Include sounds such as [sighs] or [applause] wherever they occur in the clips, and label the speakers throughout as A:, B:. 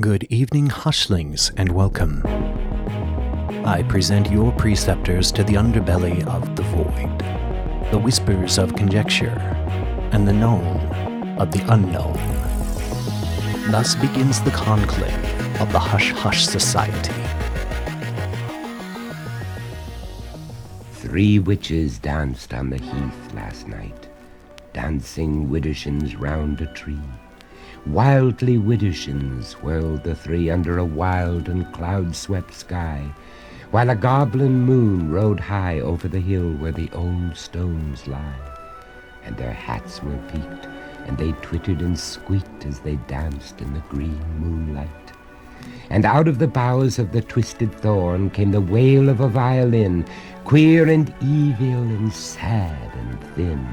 A: Good evening, hushlings, and welcome. I present your preceptors to the underbelly of the void, the whispers of conjecture, and the known of the unknown. Thus begins the conclave of the Hush Hush Society.
B: Three witches danced on the heath last night, dancing widdershins round a tree. Wildly widdershins whirled the three under a wild and cloud-swept sky, while a goblin moon rode high over the hill where the old stones lie. And their hats were peaked, and they twittered and squeaked as they danced in the green moonlight. And out of the boughs of the twisted thorn came the wail of a violin, queer and evil and sad and thin.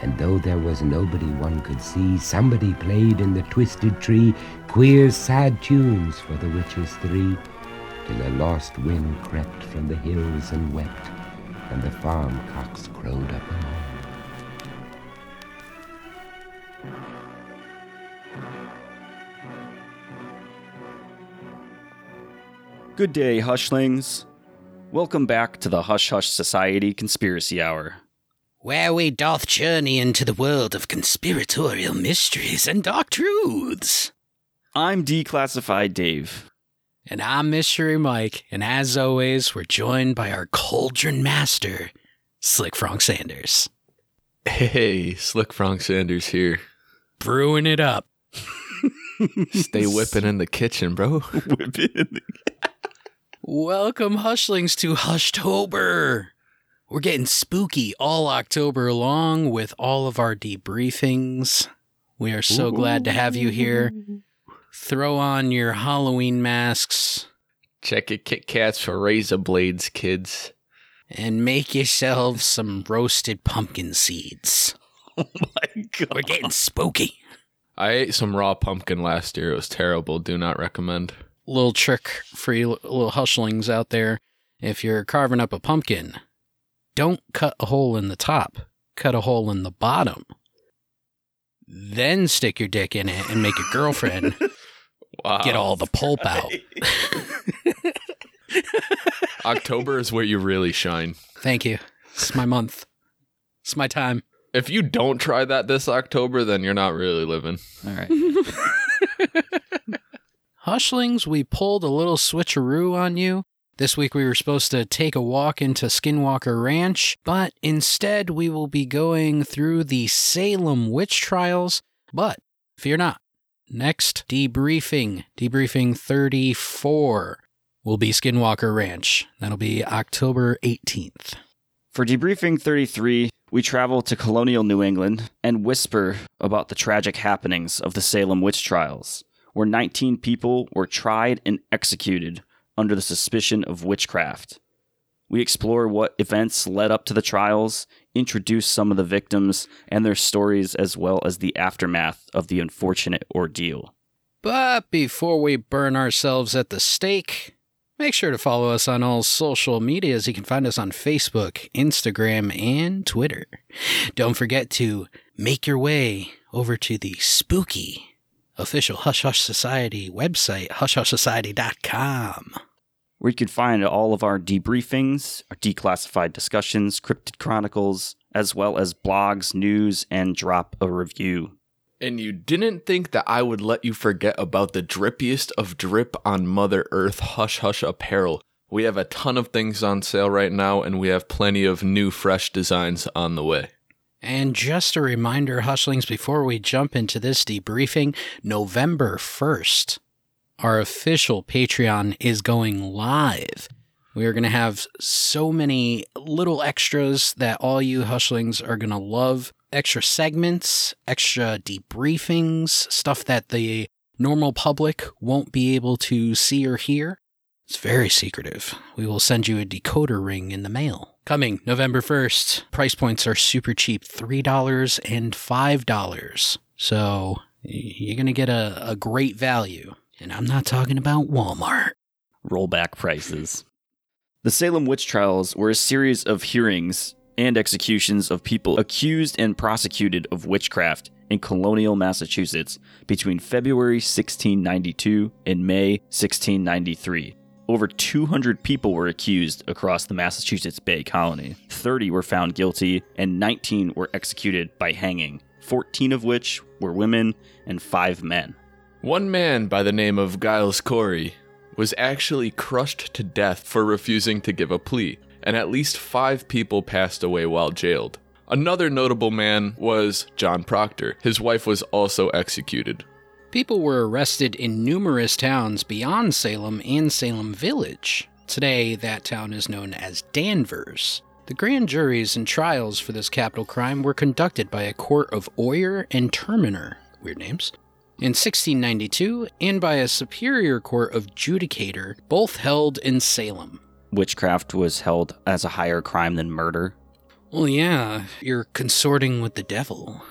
B: And though there was nobody one could see, somebody played in the twisted tree queer, sad tunes for the witches three, till a lost wind crept from the hills and wept, and the farm cocks crowed up among.
C: Good day, Hushlings. Welcome back to the Hush Hush Society Conspiracy Hour.
D: Where we doth journey into the world of conspiratorial mysteries and dark truths.
C: I'm Declassified Dave.
D: And I'm Mystery Mike, and as always, we're joined by our cauldron master, Slick Frank Sanders.
E: Hey, Slick Frank Sanders here.
D: Brewing it up.
E: Stay whipping in the kitchen, bro. [laughs]
C: Whipping.
D: Welcome, Hushlings, to Hushtober. We're getting spooky all October long with all of our debriefings. We are so glad to have you here. Throw on your Halloween masks
E: Check your Kit Kats for razor blades, kids.
D: and make yourselves some roasted pumpkin seeds. [laughs]
C: Oh my god.
D: We're getting spooky.
E: I ate some raw pumpkin last year. It was terrible. Do not recommend.
D: Little trick for you little hushlings out there. If you're carving up a pumpkin, don't cut a hole in the top, cut a hole in the bottom. Then stick your dick in it and make a girlfriend [laughs]
E: Wow.
D: get all the pulp out. [laughs]
E: October is where you really shine.
D: Thank you. It's my month. It's my time.
E: If you don't try that this October, then you're not really living.
C: All right. [laughs]
D: Hushlings, we pulled a little switcheroo on you. This week we were supposed to take a walk into Skinwalker Ranch, but instead we will be going through the Salem witch trials. But fear not. Next debriefing, debriefing 34, will be Skinwalker Ranch. That'll be October 18th.
C: For debriefing 33, we travel to colonial New England and whisper about the tragic happenings of the Salem witch trials, where 19 people were tried and executed under the suspicion of witchcraft. We explore what events led up to the trials, introduce some of the victims and their stories, as well as the aftermath of the unfortunate ordeal.
D: But before we burn ourselves at the stake, make sure to follow us on all social medias. You can find us on Facebook, Instagram, and Twitter. Don't forget to make your way over to the spooky official Hush Hush Society website, hushhushsociety.com.
C: where you can find all of our debriefings, our declassified discussions, cryptid chronicles, as well as blogs, news, and drop a review.
E: And you didn't think that I would let you forget about the drippiest of drip on Mother Earth Hush Hush apparel. We have a ton of things on sale right now, and we have plenty of new, fresh designs on the way.
D: And just a reminder, Hushlings, before we jump into this debriefing, November 1st, our official Patreon is going live. We are going to have so many little extras that all you Hushlings are going to love. Extra segments, extra debriefings, stuff that the normal public won't be able to see or hear. It's very secretive. We will send you a decoder ring in the mail. Coming November 1st. Price points are super cheap $3 and $5. So you're going to get a, a great value. And I'm not talking about Walmart.
C: Rollback prices. The Salem witch trials were a series of hearings and executions of people accused and prosecuted of witchcraft in colonial Massachusetts between February 1692 and May 1693. Over 200 people were accused across the Massachusetts Bay Colony. 30 were found guilty, and 19 were executed by hanging, 14 of which were women and 5 men.
E: One man by the name of Giles Corey was actually crushed to death for refusing to give a plea, and at least five people passed away while jailed. Another notable man was John Proctor. His wife was also executed.
D: People were arrested in numerous towns beyond Salem and Salem Village. Today, that town is known as Danvers. The grand juries and trials for this capital crime were conducted by a court of oyer and terminer, weird names, in 1692, and by a superior court of judicator, both held in Salem.
C: Witchcraft was held as a higher crime than murder.
D: Well, yeah, you're consorting with the devil.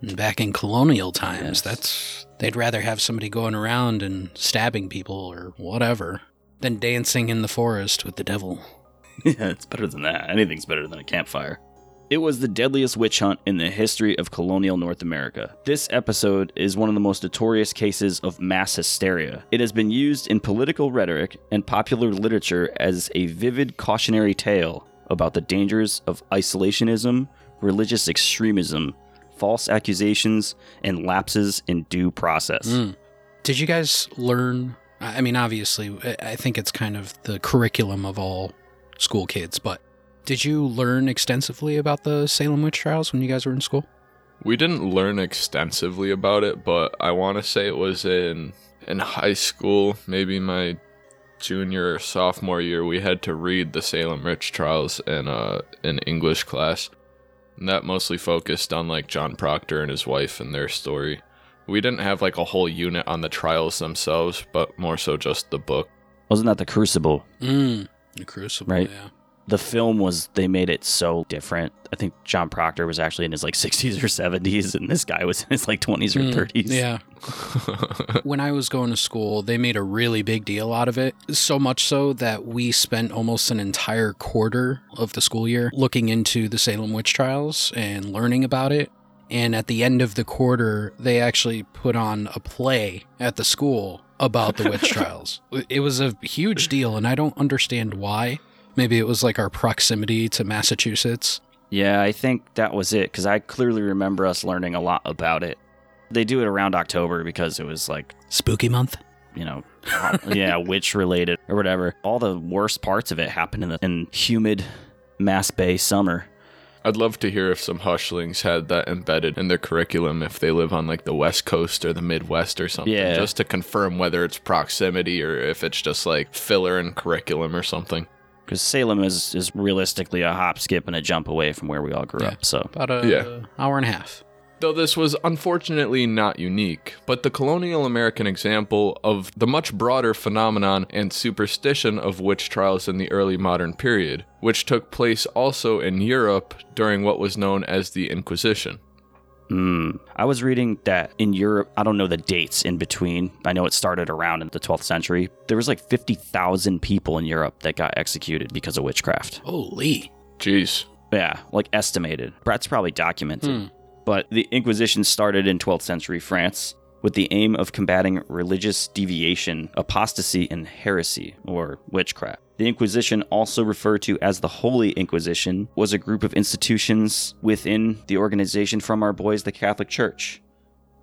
D: And back in colonial times,
C: Yes.
D: that's they'd rather have somebody going around and stabbing people or whatever than dancing in the forest with the devil. [laughs]
C: yeah, it's better than that. Anything's better than a campfire. It was the deadliest witch hunt in the history of colonial North America. This episode is one of the most notorious cases of mass hysteria. It has been used in political rhetoric and popular literature as a vivid cautionary tale about the dangers of isolationism, religious extremism, false accusations, and lapses in due process.
D: Mm. Did you guys learn? I I mean, obviously, I- I think it's kind of the curriculum of all school kids, but did you learn extensively about the Salem witch trials when you guys were in school?
E: We didn't learn extensively about it, but I want to say it was in in high school, maybe my junior or sophomore year. We had to read the Salem Witch Trials in uh in English class, and that mostly focused on like John Proctor and his wife and their story. We didn't have like a whole unit on the trials themselves, but more so just the book.
C: Wasn't that the Crucible?
D: Mm. The Crucible,
C: Right.
D: yeah.
C: The film was they made it so different. I think John Proctor was actually in his like [laughs] 60s or 70s, and this guy was in his like 20s or
D: Mm,
C: 30s.
D: Yeah. [laughs] when I was going to school, they made a really big deal out of it. So much so that we spent almost an entire quarter of the school year looking into the Salem witch trials and learning about it. And at the end of the quarter, they actually put on a play at the school about the witch [laughs] trials. It was a huge deal, and I don't understand why. Maybe it was like our proximity to Massachusetts.
C: Yeah, I think that was it because I clearly remember us learning a lot about it. They do it around October because it was like,
D: Spooky month.
C: you know, [laughs] yeah, witch related or whatever. All the worst parts of it happened in the in humid Mass Bay summer.
E: I'd love to hear if some hushlings had that embedded in their curriculum if they live on like the West Coast or the Midwest or something.
C: Yeah.
E: Just to confirm whether it's proximity or if it's just like filler in curriculum or something.
C: Because Salem is, is realistically a hop, skip, and a jump away from where we all grew
D: Yeah.
C: up. So
D: About a
E: Yeah.
D: hour and a half.
E: Though this was unfortunately not unique, but the colonial American example of the much broader phenomenon and superstition of witch trials in the early modern period, which took place also in Europe during what was known as the Inquisition.
C: Mm. I was reading that in Europe, I don't know the dates in between. I know it started around in the 12th century. There was like 50,000 people in Europe that got executed because of witchcraft.
D: Holy.
E: Jeez.
C: Yeah, like estimated. That's probably documented.
D: Hmm.
C: But the Inquisition started in 12th century France with the aim of combating religious deviation, apostasy, and heresy, or witchcraft. The Inquisition, also referred to as the Holy Inquisition, was a group of institutions within the organization from our boys, the Catholic Church.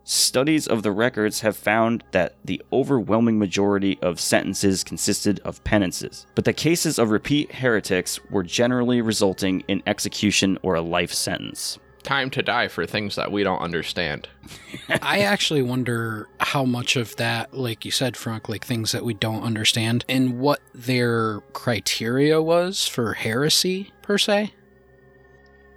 C: Studies of the records have found that the overwhelming majority of sentences consisted of penances, but the cases of repeat heretics were generally resulting in execution or a life sentence.
E: Time to die for things that we don't understand. [laughs]
D: I actually wonder how much of that, like you said, Frank, like things that we don't understand, and what their criteria was for heresy, per se.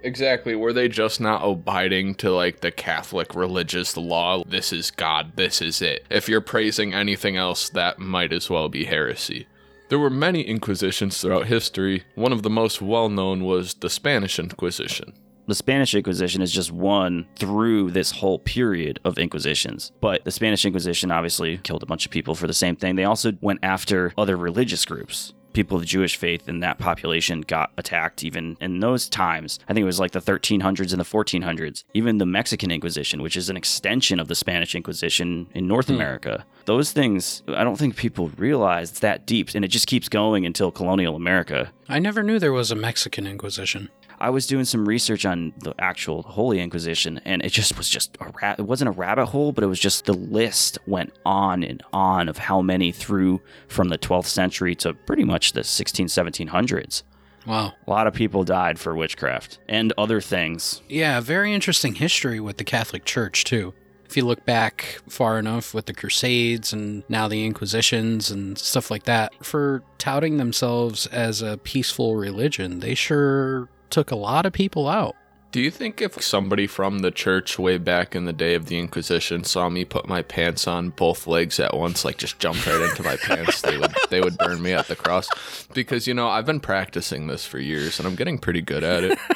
E: Exactly. Were they just not abiding to like the Catholic religious law? This is God, this is it. If you're praising anything else, that might as well be heresy. There were many inquisitions throughout history. One of the most well known was the Spanish Inquisition.
C: The Spanish Inquisition is just one through this whole period of Inquisitions. But the Spanish Inquisition obviously killed a bunch of people for the same thing. They also went after other religious groups. people of Jewish faith in that population got attacked even in those times. I think it was like the 1300s and the 1400s. Even the Mexican Inquisition, which is an extension of the Spanish Inquisition in North hmm. America. Those things, I don't think people realize it's that deep, and it just keeps going until colonial America.
D: I never knew there was a Mexican Inquisition.
C: I was doing some research on the actual Holy Inquisition, and it just was just a ra- it wasn't a rabbit hole, but it was just the list went on and on of how many through from the 12th century to pretty much the 16, 1700s.
D: Wow.
C: A lot of people died for witchcraft and other things.
D: Yeah, very interesting history with the Catholic Church, too. If you look back far enough with the Crusades and now the Inquisitions and stuff like that, for touting themselves as a peaceful religion, they sure took a lot of people out.
E: Do you think if somebody from the church way back in the day of the Inquisition saw me put my pants on both legs at once, like just jump right into my pants, they would [laughs] they would burn me at the cross? Because you know I've been practicing this for years and I'm getting pretty good at it. [laughs]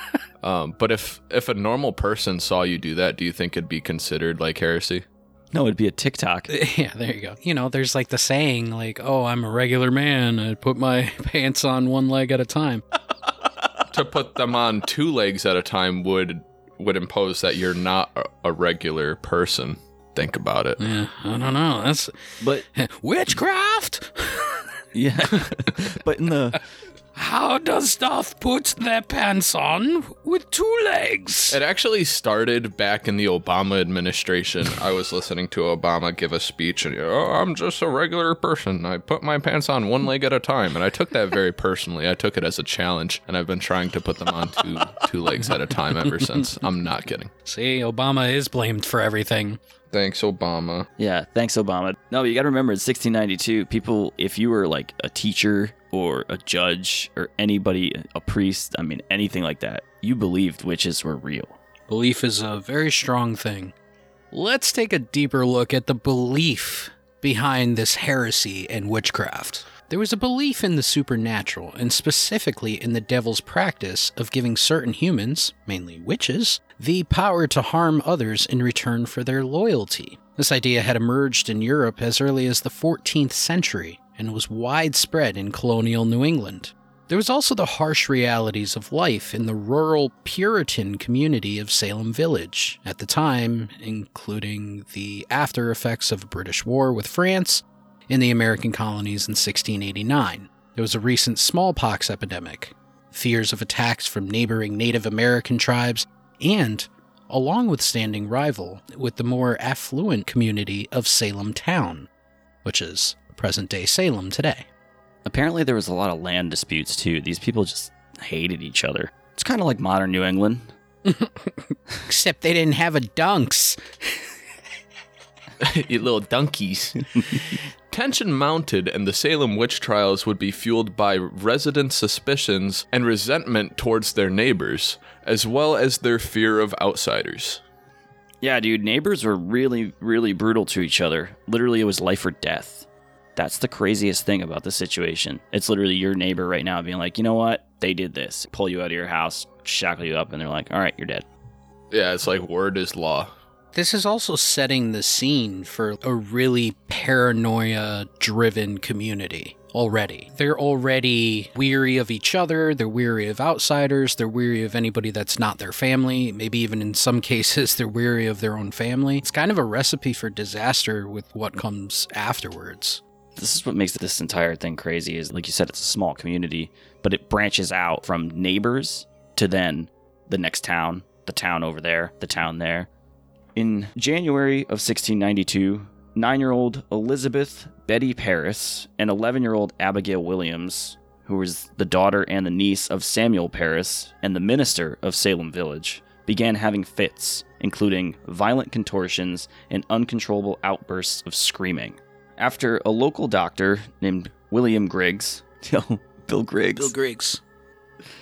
E: Um, but if if a normal person saw you do that, do you think it'd be considered like heresy?
C: No, it'd be a TikTok. [laughs]
D: Yeah, there you go. You know, there's like the saying, like, oh, I'm a regular man. I put my pants on one leg at a time.
E: To put them on two legs at a time would would impose that you're not a, a regular person. Think about it.
D: Yeah, I don't know. That's
C: But [laughs]
D: witchcraft.
C: yeah, [laughs] but in the
D: How does Doth put their pants on with two legs?
E: It actually started back in the Obama administration. I was listening to Obama give a speech, and oh, I'm just a regular person. I put my pants on one leg at a time, and I took that very personally. I took it as a challenge, and I've been trying to put them on two two legs at a time ever since. I'm not kidding.
D: See, Obama is blamed for everything.
E: Thanks, Obama.
C: Yeah, thanks, Obama. No, you got to remember, in 1692, people, if you were like a teacher or a judge or anybody, a priest, I mean, anything like that, you believed witches were real.
D: Belief is a very strong thing. Let's take a deeper look at the belief behind this heresy and witchcraft. There was a belief in the supernatural, and specifically in the devil's practice of giving certain humans, mainly witches, the power to harm others in return for their loyalty. This idea had emerged in Europe as early as the 14th century and was widespread in colonial New England. There was also the harsh realities of life in the rural Puritan community of Salem Village at the time, including the after effects of a British war with France in the American colonies in 1689. There was a recent smallpox epidemic, fears of attacks from neighboring Native American tribes, and a long withstanding rival with the more affluent community of Salem Town, which is present day Salem today.
C: Apparently, there was a lot of land disputes too. These people just hated each other. It's kind of like modern New England. [laughs]
D: Except they didn't have a dunks. [laughs]
E: you little donkeys. [laughs] Tension mounted, and the Salem witch trials would be fueled by resident suspicions and resentment towards their neighbors, as well as their fear of outsiders.
C: Yeah, dude, neighbors were really, really brutal to each other. Literally, it was life or death. That's the craziest thing about the situation. It's literally your neighbor right now being like, you know what? They did this. Pull you out of your house, shackle you up, and they're like, all right, you're dead.
E: Yeah, it's like word is law.
D: This is also setting the scene for a really paranoia driven community already. They're already weary of each other, they're weary of outsiders, they're weary of anybody that's not their family, maybe even in some [laughs] cases they're weary of their own family. It's kind of a recipe for disaster with what comes afterwards.
C: This is what makes this entire thing crazy is like you said it's a small community, but it branches out from neighbors to then the next town, the town over there, the town there. In January of 1692, nine year old Elizabeth Betty Parris and 11 year old Abigail Williams, who was the daughter and the niece of Samuel Parris and the minister of Salem Village, began having fits, including violent contortions and uncontrollable outbursts of screaming. After a local doctor named William Griggs, [laughs] Bill Griggs, Bill
D: Griggs.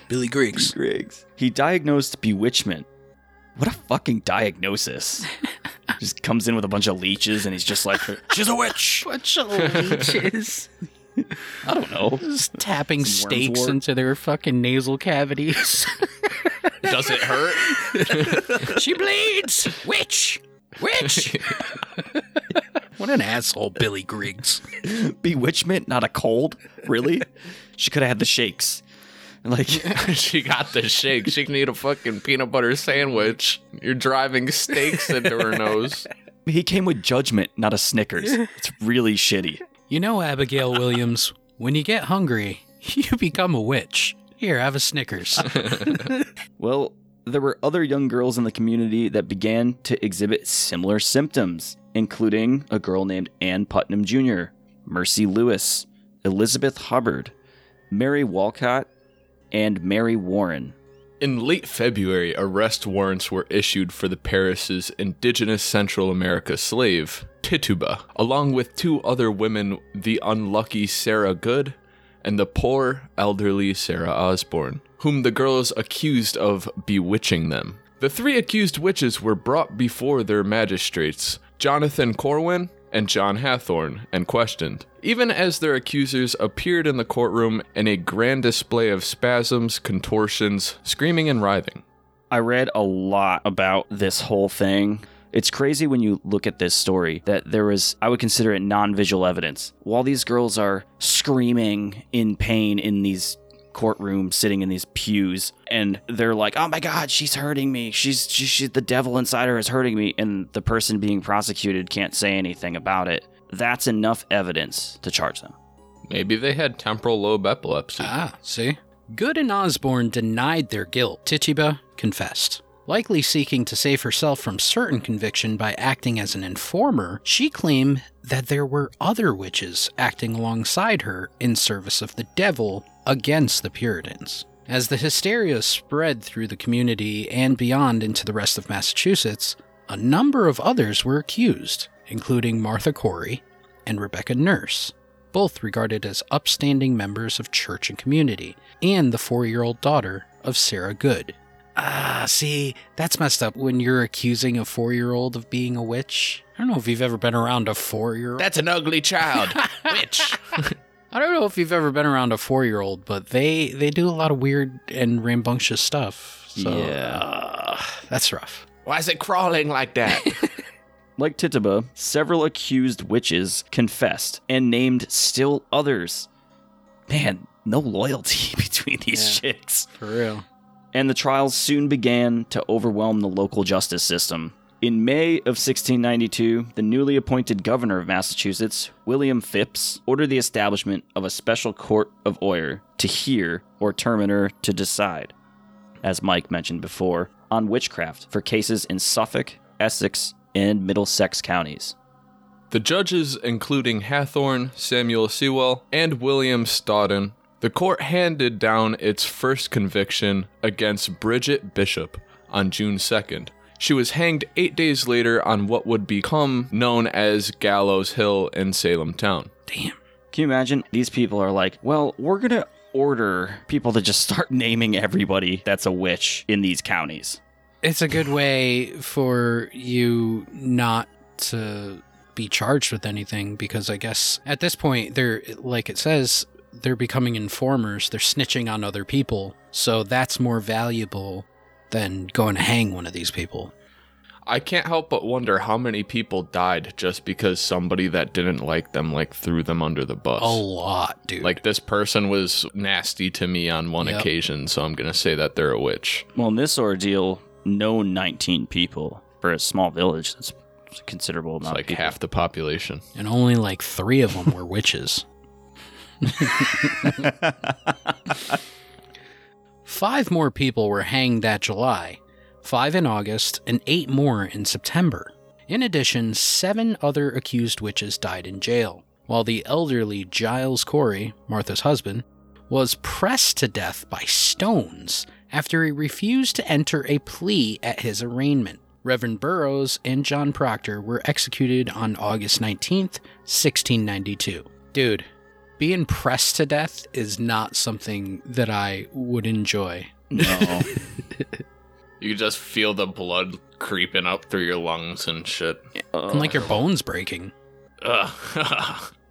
D: Billy Griggs.
C: Griggs. He diagnosed bewitchment. What a fucking diagnosis. [laughs] just comes in with a bunch of leeches and he's just like, she's a witch. [laughs]
D: Bunch of leeches. [laughs]
C: I don't know.
D: Just tapping stakes into their fucking nasal cavities.
E: Does it hurt?
D: she bleeds! Witch! Witch! What an asshole, Billy Griggs.
C: Bewitchment, not a cold? Really? she could have had the shakes. Like, [laughs]
E: she got the shake. She can eat a fucking peanut butter sandwich. You're driving steaks into her nose. [laughs]
C: he came with judgment, not a Snickers. It's really shitty.
D: You know, Abigail Williams, when you get hungry, [laughs] you become a witch. Here, have a Snickers.
C: Well, there were other young girls in the community that began to exhibit similar symptoms, including a girl named Ann Putnam Jr., Mercy Lewis, Elizabeth Hubbard, Mary Walcott, and Mary Warren.
E: In late February, arrest warrants were issued for the Parris's indigenous Central America slave, Tituba, along with two other women, the unlucky Sarah Good and the poor, elderly Sarah Osborne, whom the girls accused of bewitching them. The three accused witches were brought before their magistrates, Jonathan Corwin and John Hathorne, and questioned, even as their accusers appeared in the courtroom in a grand display of spasms, contortions, screaming, and writhing.
C: I read a lot about this whole thing. It's crazy when you look at this story that there was, I would consider it non visual evidence. While these girls are screaming in pain in these courtrooms, sitting in these pews, and they're like, oh my God, she's hurting me. She's, she, she, the devil inside her is hurting me. And the person being prosecuted can't say anything about it. That's enough evidence to charge them.
E: Maybe they had temporal lobe epilepsy.
D: ah, see? Good and Osborne denied their guilt. Tituba confessed. Likely seeking to save herself from certain conviction by acting as an informer, she claimed that there were other witches acting alongside her in service of the devil against the Puritans. As the hysteria spread through the community and beyond into the rest of Massachusetts, a number of others were accused, including Martha Corey and Rebecca Nurse, both regarded as upstanding members of church and community, and the four year old daughter of Sarah Good. Ah, see, that's messed up when you're accusing a four year old of being a witch. I don't know if you've ever been around a four year old.
E: That's an ugly child. [laughs] Witch. [laughs]
D: I don't know if you've ever been around a four year old, but they, they do a lot of weird and rambunctious stuff. So,
C: Yeah.
D: uh, that's rough.
E: Why is it crawling like that? [laughs]
C: Like Tituba, several accused witches confessed and named still others. Man, no loyalty [laughs] between these chicks.
D: For real.
C: And the trials soon began to overwhelm the local justice system. In May of 1692, the newly appointed governor of Massachusetts, William Phips, ordered the establishment of a special court of oyer to hear or terminer to decide, as Mike mentioned before, on witchcraft for cases in Suffolk, Essex, and Middlesex counties.
E: The judges, including Hathorne, Samuel Sewall, and William Stoughton, the court handed down its first conviction against Bridget Bishop on June 2nd. She was hanged eight days later on what would become known as Gallows Hill in Salem Town.
D: Damn.
C: Can you imagine? These people are like, well, we're going to order people to just start [laughs] naming everybody that's a witch in these counties.
D: It's a good way for you not to be charged with anything because I guess at this point they're like it says they're becoming informers, they're snitching on other people. So that's more valuable than going to hang one of these people.
E: I can't help but wonder how many people died just because somebody that didn't like them like threw them under the bus.
D: A lot, dude.
E: Like this person was nasty to me on one
D: Yep.
E: occasion, so I'm gonna say that they're a witch.
C: Well, in this ordeal, no 19 people for a small village. That's a considerable
E: It's
C: amount
E: like
C: of
E: half the population.
D: and only like 3 of them were witches. [laughs] [laughs] Five more people were hanged that July, five in August, and eight more in September. In addition, seven other accused witches died in jail, while the elderly Giles Corey, Martha's husband, was pressed to death by stones after he refused to enter a plea at his arraignment. Reverend Burroughs and John Proctor were executed on August 19th, 1692. Dude, being pressed to death is not something that I would enjoy.
C: No. [laughs]
E: You just feel the blood creeping up through your lungs and shit.
D: And like your bones breaking.
E: Ugh. [laughs]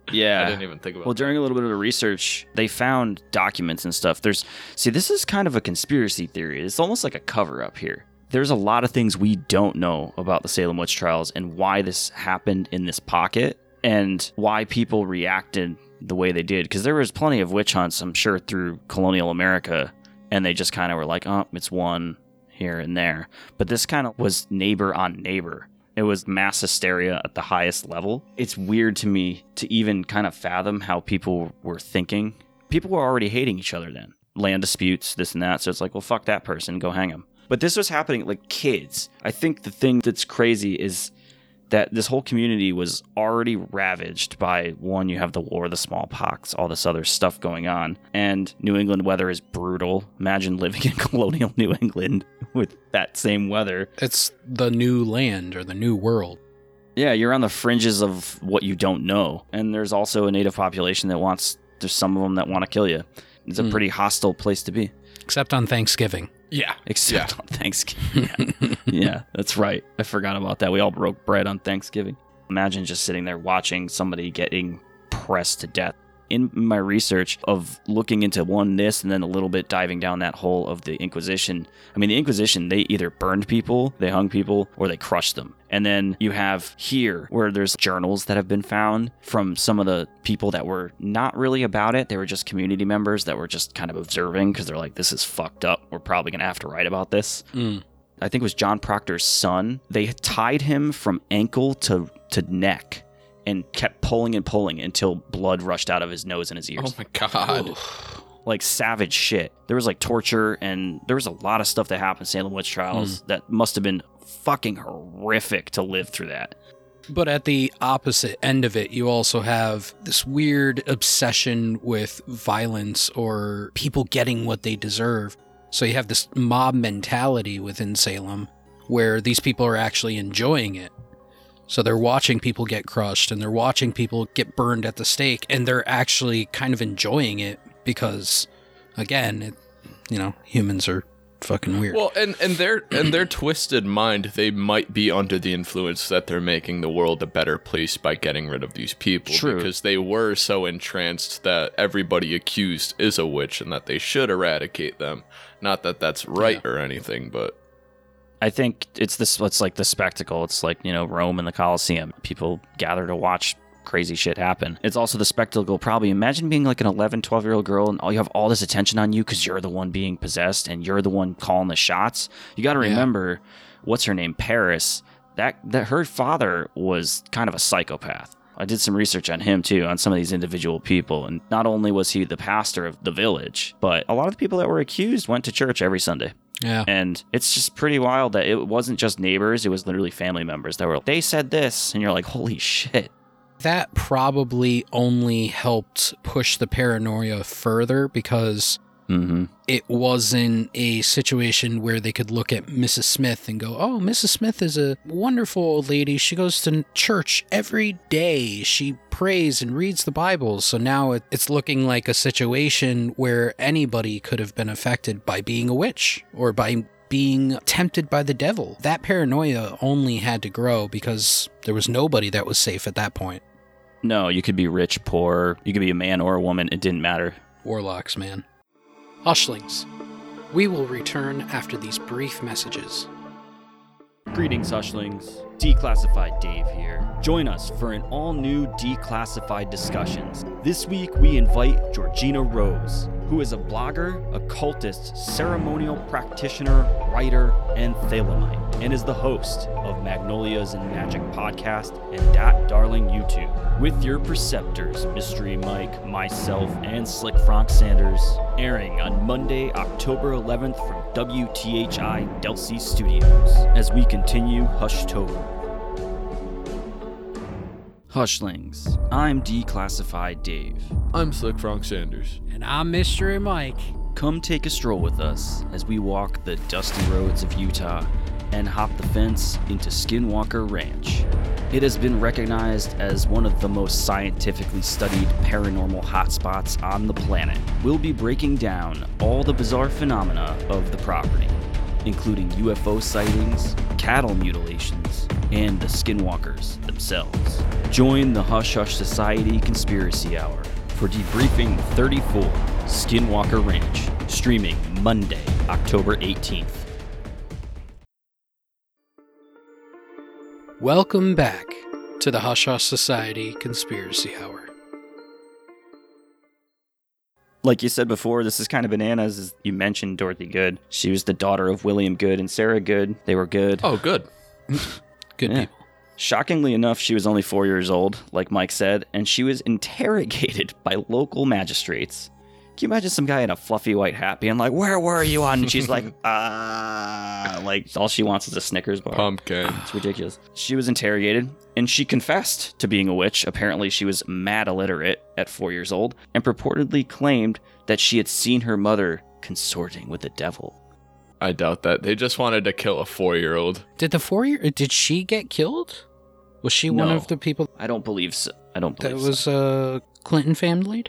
E: I didn't even think about it.
C: Well, during a little bit of the research, they found documents and stuff. There's, see, this is kind of a conspiracy theory. It's almost like a cover up here. There's a lot of things we don't know about the Salem witch trials and why this happened in this pocket. and why people reacted the way they did. Because there was plenty of witch hunts, I'm sure, through colonial America, and they just kind of were like, oh, it's one here and there. But this kind of was neighbor on neighbor. It was mass hysteria at the highest level. It's weird to me to even kind of fathom how people were thinking. People were already hating each other then. Land disputes, this and that. So it's like, well, fuck that person, go hang him. But this was happening like kids. I think the thing that's crazy is that this whole community was already ravaged by one, you have the war, the smallpox, all this other stuff going on. And New England weather is brutal. Imagine living [laughs] in colonial New England with that same weather.
D: It's the new land or the new world.
C: Yeah, you're on the fringes of what you don't know. And there's also a native population that wants, there's some of them that want to kill you. It's a
D: Hmm.
C: pretty hostile place to be,
D: Except on Thanksgiving.
E: Yeah.
C: except on Thanksgiving. [laughs] Yeah. yeah, that's right. I forgot about that. We all broke bread on Thanksgiving. Imagine just sitting there watching somebody getting pressed to death. In my research of looking into one this and then a little bit diving down that hole of the Inquisition, I mean, the Inquisition, they either burned people, they hung people, or they crushed them. And then you have here where there's journals that have been found from some of the people that were not really about it. They were just community members that were just kind of observing because they're like, this is fucked up. We're probably going to have to write about this.
D: Mm.
C: I think it was John Proctor's son. They tied him from ankle to, to neck and kept pulling and pulling until blood rushed out of his nose and his ears.
E: Oh my god.
C: Like savage shit. There was like torture and there was a lot of stuff that happened in Salem witch trials that must have been fucking horrific to live through that.
D: But at the opposite end of it, you also have this weird obsession with violence or people getting what they deserve. So you have this mob mentality within Salem where these people are actually enjoying it. So they're watching people get crushed and they're watching people get burned at the stake and they're actually kind of enjoying it because again, it, you know, humans are fucking weird.
E: Well, and and their and their [clears throat] twisted mind, they might be under the influence that they're making the world a better place by getting rid of these people
C: True.
E: because they were so entranced that everybody accused is a witch and that they should eradicate them. Not that that's right or anything, but
C: I think it's this. It's like the spectacle. It's like you know Rome and the Colosseum. People gather to watch crazy shit happen. It's also the spectacle. Probably imagine being like an 11, 12 year old girl and all you have all this attention on you because you're the one being possessed and you're the one calling the shots. You got to
D: Yeah.
C: remember, what's her name, Parris. That that her father was kind of a psychopath. I did some research on him too, on some of these individual people. And not only was he the pastor of the village, but a lot of the people that were accused went to church every Sunday.
D: yeah.
C: And it's just pretty wild that it wasn't just neighbors, it was literally family members that were, they said this. And you're like, holy shit.
D: That probably only helped push the paranoia further because
C: Mm-hmm.
D: it wasn't a situation where they could look at Mrs. Smith and go, Oh, Mrs. Smith is a wonderful old lady. She goes to church every day. She prays and reads the Bible. So now it- it's looking like a situation where anybody could have been affected by being a witch or by being tempted by the devil. That paranoia only had to grow because there was nobody that was safe at that point.
C: No, you could be rich, poor, you could be a man or a woman. It didn't matter.
D: Warlocks, man. Hushlings. We will return after these brief messages.
C: Greetings, Hushlings. Declassified Dave here. Join us for an all new Declassified discussions. This week, we invite Georgina Rose, who is a blogger, occultist, ceremonial practitioner, writer, and Thelemite, and is the host of Magnolias and Magic podcast and Dat Darling YouTube. With your preceptors, Mystery Mike, myself, and Slick Frank Sanders, airing on Monday, October 11th from WTHI Delsey Studios as we continue hush Hushtober. Hushlings, I'm Declassified Dave.
E: I'm Slick Frank Sanders.
D: And I'm Mystery Mike.
C: Come take a stroll with us as we walk the dusty roads of Utah and hop the fence into Skinwalker Ranch. It has been recognized as one of the most scientifically studied paranormal hotspots on the planet. We'll be breaking down all the bizarre phenomena of the property, including UFO sightings, cattle mutilations, and the Skinwalkers themselves. Join the Hush Hush Society Conspiracy Hour for Debriefing 34 Skinwalker Ranch, streaming Monday, October 18th.
D: Welcome back to the Hush Hush Society Conspiracy Hour.
C: Like you said before, this is kind of bananas. as You mentioned Dorothy Good. She was the daughter of William Good and Sarah Good. They were good.
E: Oh, good. [laughs]
D: Good
C: Yeah.
D: people.
C: Shockingly enough, she was only four years old, like Mike said, and she was interrogated [laughs] by local magistrates. Can you imagine some guy in a fluffy white hat being like, Where were you on? And she's like, [laughs] Ah, like all she wants is a Snickers bar.
E: Pumpkin. [sighs]
C: It's ridiculous. She was interrogated and she confessed to being a witch. Apparently, she was mad illiterate at four years old and purportedly claimed that she had seen her mother consorting with the devil.
E: I doubt that. They just wanted to kill a four year old.
D: Did the four year did she get killed? Was she one of the people
C: I don't believe so. I don't believe
D: that
C: believe
D: was uh Clinton family?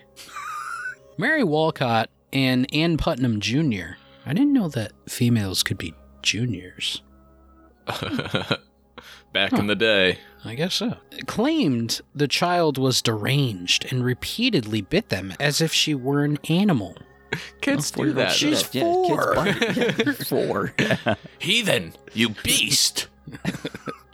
D: Mary Walcott and Ann Putnam Jr. I didn't know that females could be juniors. [laughs]
E: Back in the day.
D: I guess so. Claimed the child was deranged and repeatedly bit them as if she were an animal.
E: Kids
C: so.
E: do that.
C: She's
E: though.
C: four. Yeah, you're [laughs] four. [laughs]
E: Heathen, you beast.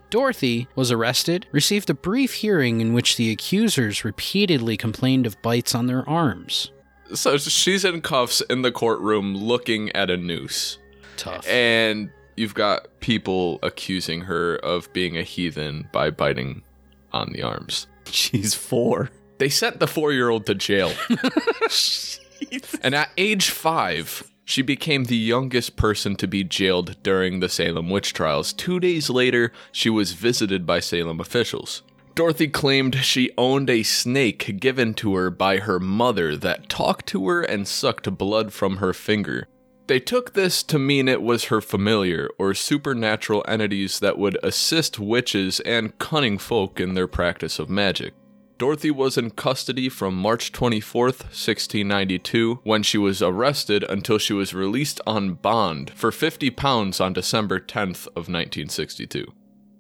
D: Dorothy was arrested, received a brief hearing in which the accusers repeatedly complained of bites on their arms.
E: So she's in cuffs in the courtroom looking at a noose.
D: Tough.
E: And you've got people accusing her of being a heathen by biting on the arms. [laughs]
C: She's four.
E: They sent the four year old to jail. [laughs] and at age five, she became the youngest person to be jailed during the Salem witch trials. Two days later, she was visited by Salem officials. Dorothy claimed she owned a snake given to her by her mother that talked to her and sucked blood from her finger. They took this to mean it was her familiar or supernatural entities that would assist witches and cunning folk in their practice of magic. Dorothy was in custody from March 24, 1692, when she was arrested until she was released on bond for 50 pounds on December 10th of 1962.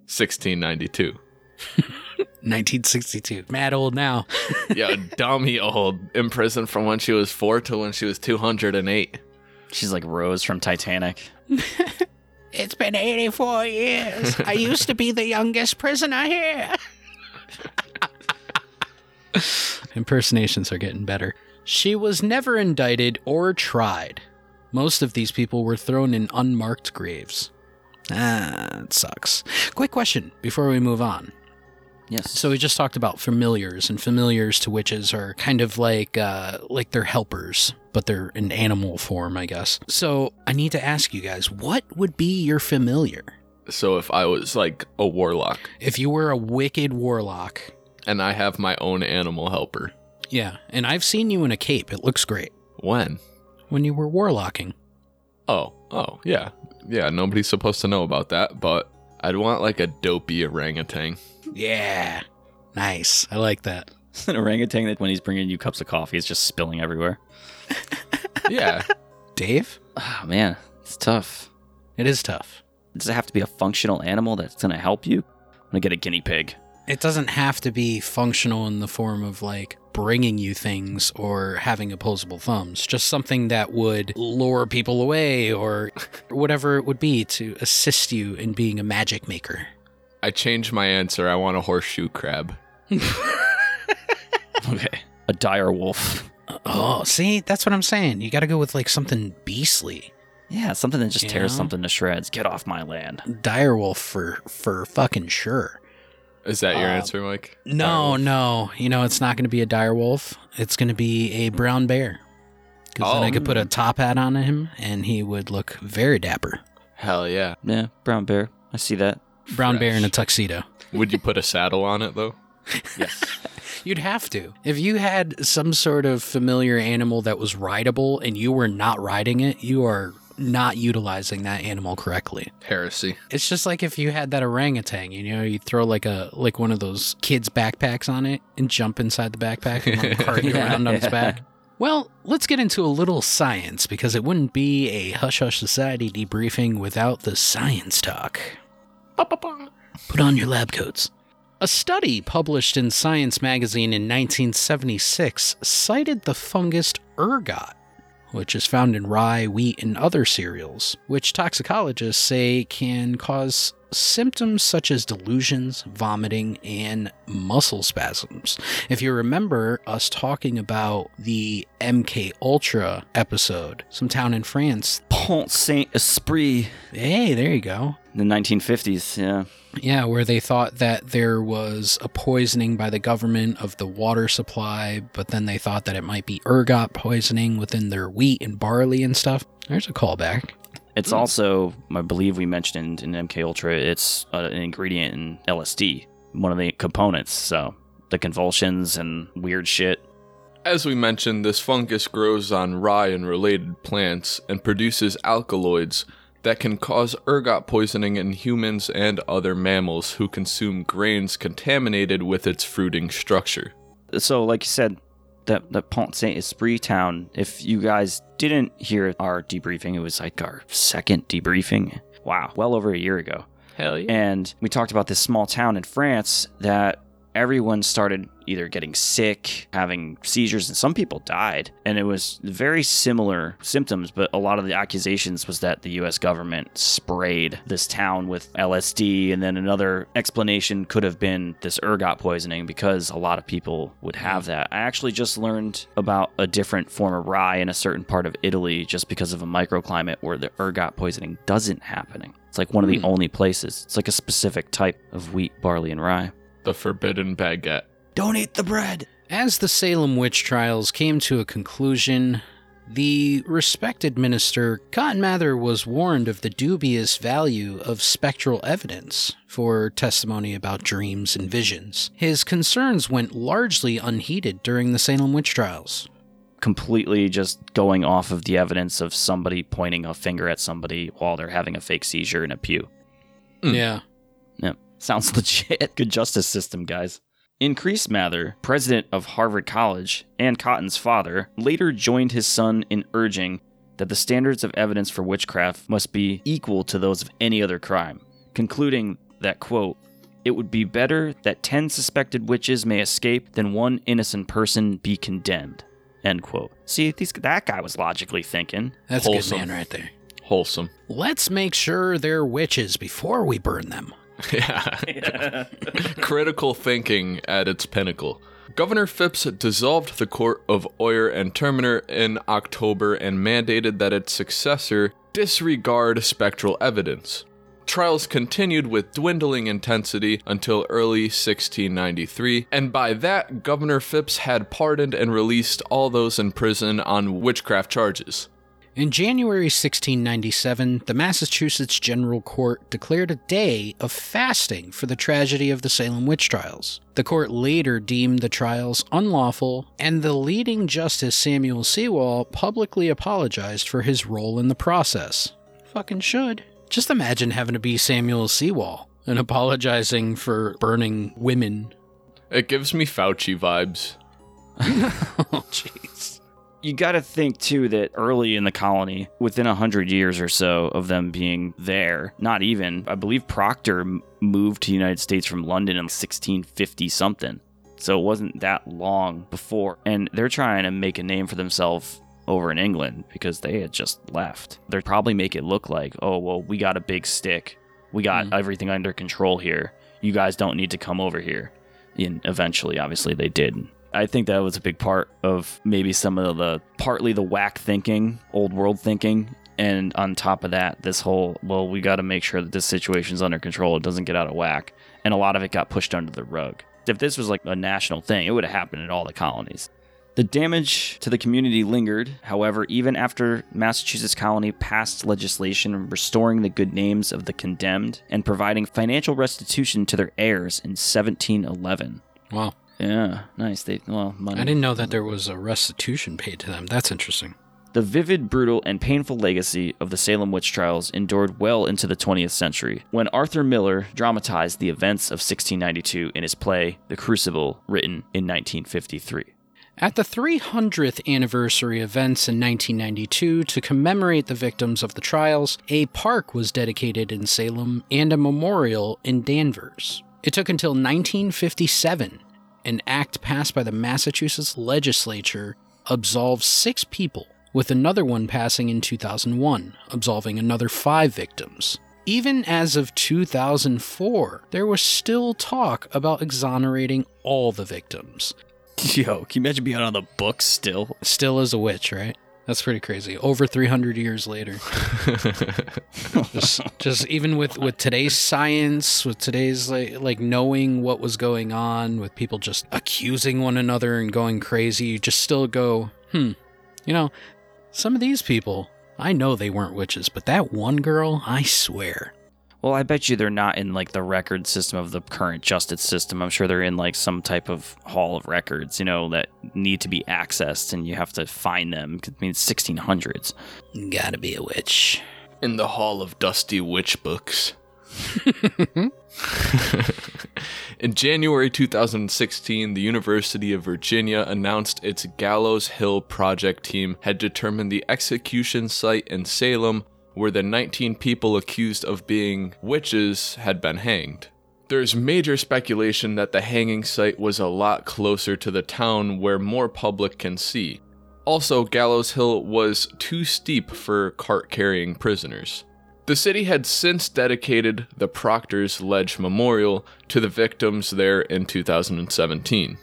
E: 1692. [laughs]
D: 1962. Mad old now. [laughs]
E: Yeah, dummy old. In prison from when she was 4 to when she was 208.
C: She's like Rose from Titanic. [laughs]
D: It's been 84 years. I used to be the youngest prisoner here. [laughs] Impersonations are getting better. She was never indicted or tried. Most of these people were thrown in unmarked graves. Ah, it sucks. Quick question before we move on.
C: Yes.
D: So we just talked about familiars, and familiars to witches are kind of like uh, like they're helpers, but they're in animal form, I guess. So I need to ask you guys, what would be your familiar
E: So if I was like a warlock
D: if you were a wicked warlock?
E: and I have my own animal helper,
D: Yeah, and I've seen you in a cape. It looks great
E: when?
D: when you were warlocking.
E: Oh, oh, yeah. Yeah, nobody's supposed to know about that, but I'd want like a dopey orangutan.
D: Yeah, nice. I like that.
C: an orangutan that when he's bringing you cups of coffee is just spilling everywhere. [laughs]
E: Yeah.
D: Dave,
C: Oh man, it's tough.
D: it is tough.
C: Does it have to be a functional animal that's gonna help you? I'm gonna get a guinea pig.
D: It doesn't have to be functional in the form of like bringing you things or having opposable thumbs. Just something that would lure people away or whatever it would be to assist you in being a magic maker.
E: I changed my answer. I want a horseshoe crab. [laughs]
C: Okay. A dire wolf.
D: Oh, see, that's what I'm saying. You got to go with like something beastly.
C: Yeah, something that just tears
D: Yeah.
C: something to shreds. Get off my land.
D: Direwolf for for fucking sure.
E: Is that your
D: Um,
E: answer, Mike?
D: No, no. You know, it's not going to be a direwolf. It's going to be a brown bear. Because then I
E: Oh.
D: could put a top hat on him and he would look very dapper.
E: Hell yeah.
C: Yeah, brown bear. I see that.
D: Brown bear in a tuxedo.
E: Would you put a saddle on it though? [laughs]
C: Yes.
D: You'd have to. If you had some sort of familiar animal that was rideable and you were not riding it, you are not utilizing that animal correctly.
E: Heresy.
D: It's just like if you had that orangutan, you know, you throw like a like one of those kids backpacks on it and jump inside the backpack and like cart it [laughs]
C: Yeah,
D: around on its back. Well, let's get into a little science because it wouldn't be a Hush Hush Society debriefing without the science talk. Put on your lab coats. A study published in Science magazine in 1976 cited the fungus ergot, which is found in rye, wheat, and other cereals, which toxicologists say can cause symptoms such as delusions, vomiting, and muscle spasms. If you remember us talking about the MK Ultra episode, some town in France.
C: Pont Saint Esprit
D: Hey, there you go.
C: in the 1950s. Yeah.
D: Yeah, where they thought that there was a poisoning by the government of the water supply, but then they thought that it might be ergot poisoning within their wheat and barley and stuff. There's a callback.
C: It's also, I believe we mentioned in MK Ultra, it's uh, an ingredient in LSD, one of the components. So the convulsions and weird shit.
E: As we mentioned, this fungus grows on rye and related plants and produces alkaloids that can cause ergot poisoning in humans and other mammals who consume grains contaminated with its fruiting structure.
C: So, like you said, that the Pont Saint Esprit town. If you guys didn't hear our debriefing, it was like our second debriefing. Wow, well over a year ago.
E: Hell yeah.
C: And we talked about this small town in France that everyone started either getting sick, having seizures, and some people died. And it was very similar symptoms, but a lot of the accusations was that the US government sprayed this town with LSD. And then another explanation could have been this ergot poisoning because a lot of people would have mm. that. I actually just learned about a different form of rye in a certain part of Italy just because of a microclimate where the ergot poisoning doesn't happening. It's like one of the mm. only places. It's like a specific type of wheat, barley, and rye.
E: The forbidden baguette.
C: Don't eat the bread.
D: As the Salem witch trials came to a conclusion, the respected minister Cotton Mather was warned of the dubious value of spectral evidence for testimony about dreams and visions. His concerns went largely unheeded during the Salem witch trials.
C: Completely just going off of the evidence of somebody pointing a finger at somebody while they're having a fake seizure in a pew.
D: Yeah.
C: Yeah, sounds [laughs] legit. Good justice system, guys. Increase Mather, president of Harvard College and Cotton's father, later joined his son in urging that the standards of evidence for witchcraft must be equal to those of any other crime, concluding that, quote, it would be better that 10 suspected witches may escape than one innocent person be condemned, end quote. See, these, that guy was logically thinking.
D: That's a good man right there.
E: Wholesome.
D: Let's make sure they're witches before we burn them. [laughs]
E: Yeah. [laughs] Critical thinking at its pinnacle. Governor Phips dissolved the court of Oyer and Terminer in October and mandated that its successor disregard spectral evidence. Trials continued with dwindling intensity until early 1693, and by that, Governor Phips had pardoned and released all those in prison on witchcraft charges.
D: In January 1697, the Massachusetts General Court declared a day of fasting for the tragedy of the Salem witch trials. The court later deemed the trials unlawful, and the leading Justice Samuel Sewall publicly apologized for his role in the process. Fucking should. Just imagine having to be Samuel Sewall and apologizing for burning women.
E: It gives me Fauci vibes. [laughs]
D: Oh, jeez.
C: You got to think too that early in the colony, within a hundred years or so of them being there, not even, I believe Proctor moved to the United States from London in 1650 something. So it wasn't that long before, and they're trying to make a name for themselves over in England because they had just left. They'd probably make it look like, oh well, we got a big stick, we got mm-hmm. everything under control here. You guys don't need to come over here. And eventually, obviously, they did. I think that was a big part of maybe some of the partly the whack thinking, old world thinking, and on top of that, this whole well, we got to make sure that this situation's under control, it doesn't get out of whack, and a lot of it got pushed under the rug. If this was like a national thing, it would have happened in all the colonies. The damage to the community lingered, however, even after Massachusetts colony passed legislation restoring the good names of the condemned and providing financial restitution to their heirs in 1711.
D: Wow.
C: Yeah, nice. They well, money.
D: I didn't know that there was a restitution paid to them. That's interesting.
C: The vivid, brutal, and painful legacy of the Salem witch trials endured well into the 20th century, when Arthur Miller dramatized the events of 1692 in his play The Crucible, written in 1953.
D: At the 300th anniversary events in 1992, to commemorate the victims of the trials, a park was dedicated in Salem and a memorial in Danvers. It took until 1957, an act passed by the Massachusetts legislature absolved six people, with another one passing in 2001, absolving another five victims. even as of 2004, there was still talk about exonerating all the victims.
C: Yo, can you imagine being on the books still?
D: Still as a witch, right? That's pretty crazy. Over 300 years later. [laughs] just, just even with, with today's science, with today's like like knowing what was going on, with people just accusing one another and going crazy, you just still go, hmm, you know, some of these people, I know they weren't witches, but that one girl, I swear.
C: Well, I bet you they're not in like the record system of the current justice system. I'm sure they're in like some type of hall of records, you know, that need to be accessed and you have to find them. I mean, it's 1600s.
D: Gotta be a witch.
E: In the Hall of Dusty Witch Books. [laughs] In January 2016, the University of Virginia announced its Gallows Hill project team had determined the execution site in Salem where the 19 people accused of being witches had been hanged. There's major speculation that the hanging site was a lot closer to the town where more public can see. Also, Gallows Hill was too steep for cart carrying prisoners. The city had since dedicated the Proctor's Ledge Memorial to the victims there in 2017.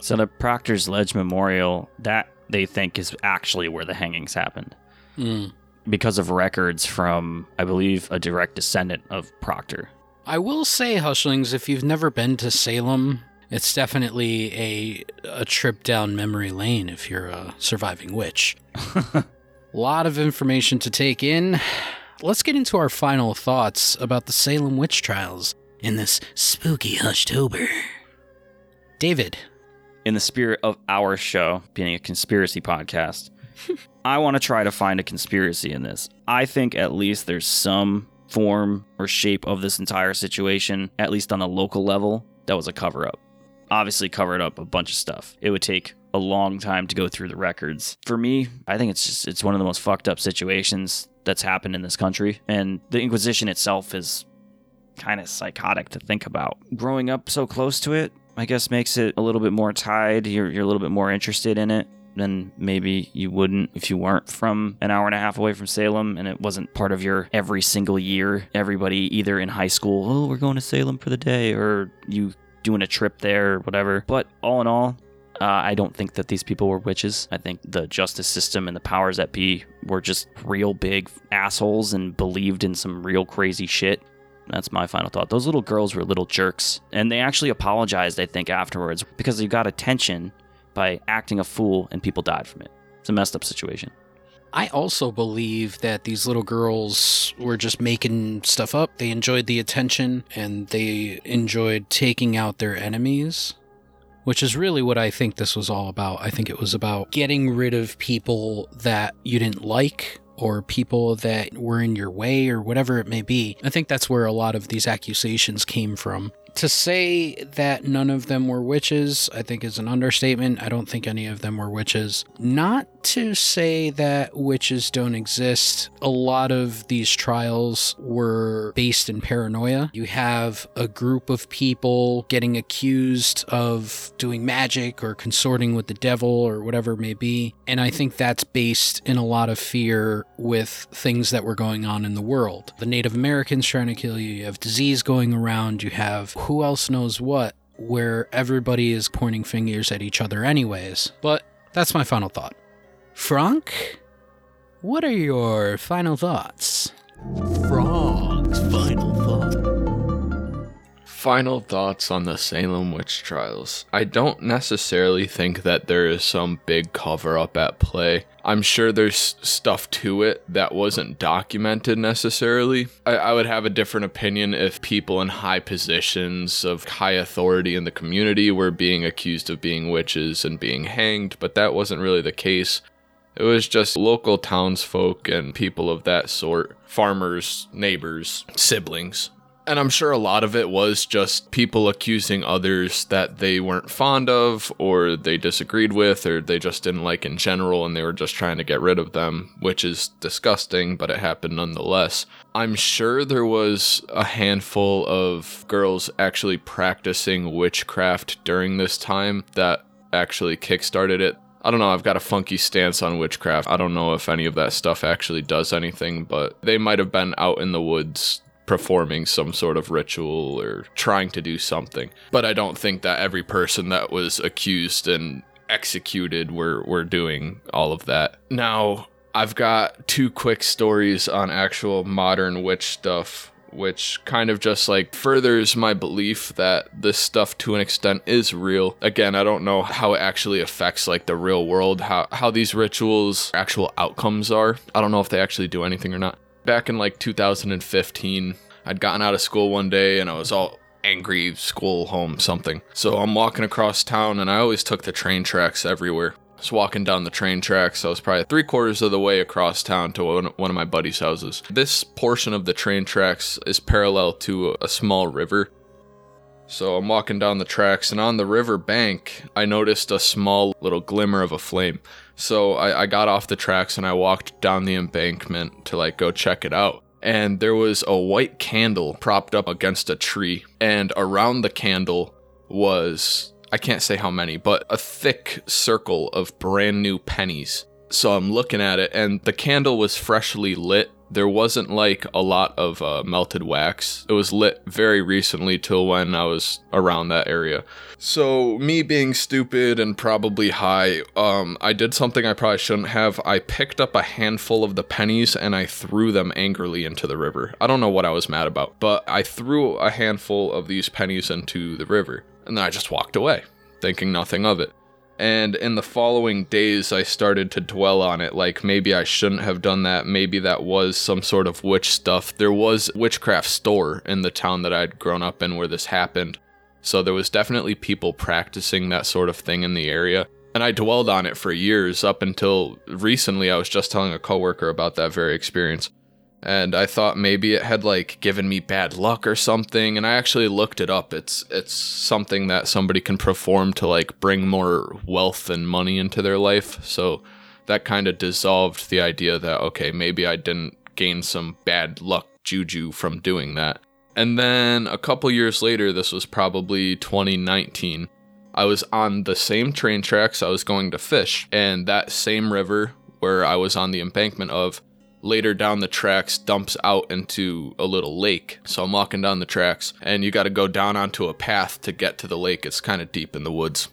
C: So the Proctor's Ledge Memorial, that they think is actually where the hangings happened.
D: Mm.
C: Because of records from, I believe, a direct descendant of Proctor.
D: I will say, Hushlings, if you've never been to Salem, it's definitely a a trip down memory lane if you're a surviving witch. a [laughs] lot of information to take in. Let's get into our final thoughts about the Salem witch trials in this spooky Hushtober. David,
C: In the spirit of our show being a conspiracy podcast, [laughs] I want to try to find a conspiracy in this. I think at least there's some form or shape of this entire situation, at least on a local level, that was a cover up. Obviously, covered up a bunch of stuff. It would take a long time to go through the records. For me, I think it's just it's one of the most fucked up situations that's happened in this country, and the Inquisition itself is kind of psychotic to think about. Growing up so close to it, I guess makes it a little bit more tied. You're you're a little bit more interested in it than maybe you wouldn't if you weren't from an hour and a half away from Salem and it wasn't part of your every single year. Everybody either in high school, oh, we're going to Salem for the day, or you doing a trip there or whatever. But all in all, uh, I don't think that these people were witches. I think the justice system and the powers that be were just real big assholes and believed in some real crazy shit. That's my final thought. Those little girls were little jerks. And they actually apologized, I think, afterwards because they got attention by acting a fool and people died from it. It's a messed up situation.
D: I also believe that these little girls were just making stuff up. They enjoyed the attention and they enjoyed taking out their enemies, which is really what I think this was all about. I think it was about getting rid of people that you didn't like or people that were in your way or whatever it may be. I think that's where a lot of these accusations came from. To say that none of them were witches, I think is an understatement. I don't think any of them were witches. Not to say that witches don't exist. A lot of these trials were based in paranoia. You have a group of people getting accused of doing magic or consorting with the devil or whatever it may be. And I think that's based in a lot of fear with things that were going on in the world. The Native Americans trying to kill you, you have disease going around, you have who else knows what, where everybody is pointing fingers at each other, anyways. But that's my final thought. Frank, what are your final thoughts?
A: Frog's.
E: Final thoughts on the Salem witch trials. I don't necessarily think that there is some big cover up at play. I'm sure there's stuff to it that wasn't documented necessarily. I, I, would have a different opinion if people in high positions of high authority in the community were being accused of being witches and being hanged, but that wasn't really the case. It was just local townsfolk and people of that sort farmers, neighbors, siblings. And I'm sure a lot of it was just people accusing others that they weren't fond of, or they disagreed with, or they just didn't like in general, and they were just trying to get rid of them, which is disgusting, but it happened nonetheless. I'm sure there was a handful of girls actually practicing witchcraft during this time that actually kickstarted it. I don't know, I've got a funky stance on witchcraft. I don't know if any of that stuff actually does anything, but they might have been out in the woods performing some sort of ritual or trying to do something. But I don't think that every person that was accused and executed were were doing all of that. Now, I've got two quick stories on actual modern witch stuff which kind of just like furthers my belief that this stuff to an extent is real. Again, I don't know how it actually affects like the real world, how how these rituals actual outcomes are. I don't know if they actually do anything or not. Back in like 2015, I'd gotten out of school one day and I was all angry, school, home, something. So I'm walking across town and I always took the train tracks everywhere. I was walking down the train tracks. I was probably three quarters of the way across town to one, one of my buddy's houses. This portion of the train tracks is parallel to a small river. So I'm walking down the tracks, and on the river bank, I noticed a small little glimmer of a flame. So I, I got off the tracks and I walked down the embankment to like go check it out and there was a white candle propped up against a tree, and around the candle was I can't say how many, but a thick circle of brand new pennies. So I'm looking at it, and the candle was freshly lit. There wasn't like a lot of uh, melted wax. It was lit very recently till when I was around that area. So me being stupid and probably high, um, I did something I probably shouldn't have. I picked up a handful of the pennies and I threw them angrily into the river. I don't know what I was mad about, but I threw a handful of these pennies into the river. And then I just walked away, thinking nothing of it. And in the following days, I started to dwell on it. Like maybe I shouldn't have done that. Maybe that was some sort of witch stuff. There was witchcraft store in the town that I'd grown up in where this happened. So there was definitely people practicing that sort of thing in the area. And I dwelled on it for years up until recently. I was just telling a coworker about that very experience and I thought maybe it had like given me bad luck or something and I actually looked it up. It's it's something that somebody can perform to like bring more wealth and money into their life. So that kind of dissolved the idea that okay, maybe I didn't gain some bad luck juju from doing that. And then a couple years later, this was probably 2019. I was on the same train tracks I was going to fish, and that same river where I was on the embankment of later down the tracks dumps out into a little lake. So I'm walking down the tracks, and you got to go down onto a path to get to the lake. It's kind of deep in the woods.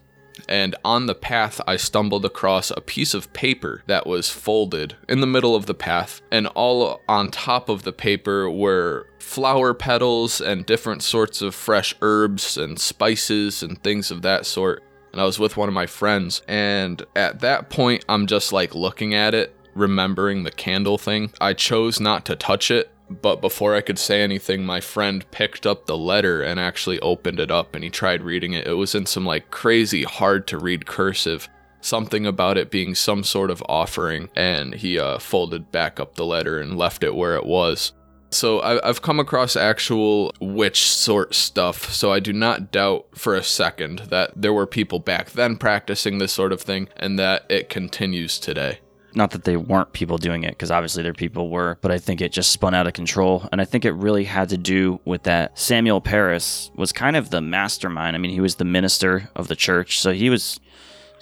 E: And on the path, I stumbled across a piece of paper that was folded in the middle of the path, and all on top of the paper were flower petals and different sorts of fresh herbs and spices and things of that sort. And I was with one of my friends, and at that point, I'm just like looking at it remembering the candle thing. I chose not to touch it, but before I could say anything, my friend picked up the letter and actually opened it up and he tried reading it. It was in some like crazy hard to read cursive. Something about it being some sort of offering, and he uh, folded back up the letter and left it where it was. So I've come across actual witch sort stuff, so I do not doubt for a second that there were people back then practicing this sort of thing and that it continues today
C: not that they weren't people doing it because obviously there people were but i think it just spun out of control. And i think it really had to do with that samuel Parris was kind of the mastermind. I mean he was the minister of the church so he was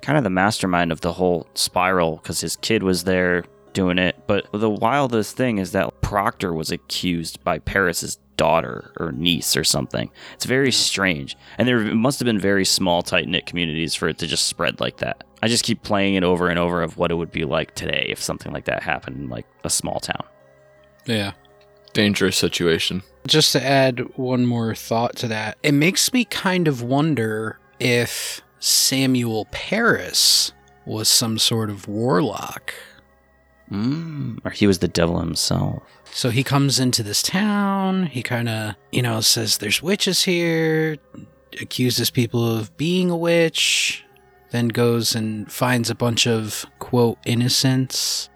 C: kind of the mastermind of the whole spiral because his kid was there doing it. But the wildest thing is that proctor was accused by parris's daughter or niece or something it's very strange and there must have been very small tight-knit communities for it to just spread like that I just keep playing it over and over of what it would be like today if something like that happened in like a small town.
D: Yeah.
E: Dangerous situation.
D: Just to add one more thought to that, it makes me kind of wonder if Samuel Parris was some sort of warlock.
C: Mm, or he was the devil himself.
D: So he comes into this town. He kind of, you know, says there's witches here, accuses people of being a witch, then goes and finds a bunch of, quote, innocents,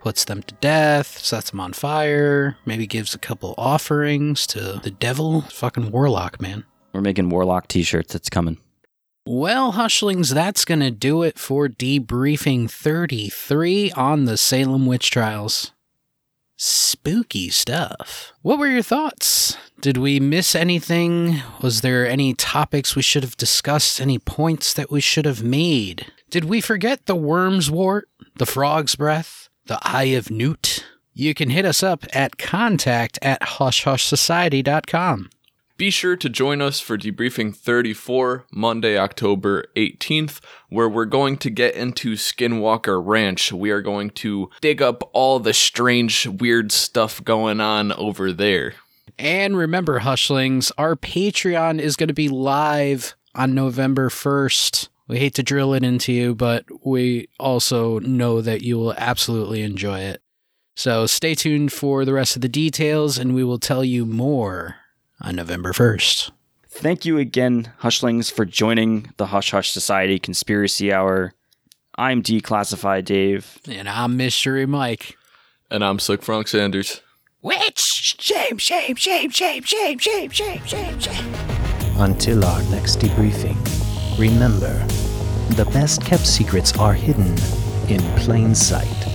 D: puts them to death, sets them on fire, maybe gives a couple offerings to the devil. Fucking warlock, man.
C: We're making warlock t shirts. It's coming.
D: Well, Hushlings, that's going to do it for debriefing 33 on the Salem witch trials spooky stuff. What were your thoughts? Did we miss anything? Was there any topics we should have discussed? Any points that we should have made? Did we forget the worm's wart, the frog's breath, the eye of newt? you can hit us up at contact at hushhushsociety.com.
E: Be sure to join us for debriefing 34, Monday, October 18th, where we're going to get into Skinwalker Ranch. We are going to dig up all the strange, weird stuff going on over there.
D: And remember, Hushlings, our Patreon is going to be live on November 1st. We hate to drill it into you, but we also know that you will absolutely enjoy it. So stay tuned for the rest of the details, and we will tell you more on November 1st.
C: Thank you again, Hushlings, for joining the Hush Hush Society Conspiracy Hour. I'm Declassified Dave.
D: And I'm Mystery Mike.
E: And I'm Slick Frank Sanders.
D: Witch! Shame, shame, shame, shame, shame, shame, shame, shame, shame.
A: Until our next debriefing, remember the best kept secrets are hidden in plain sight.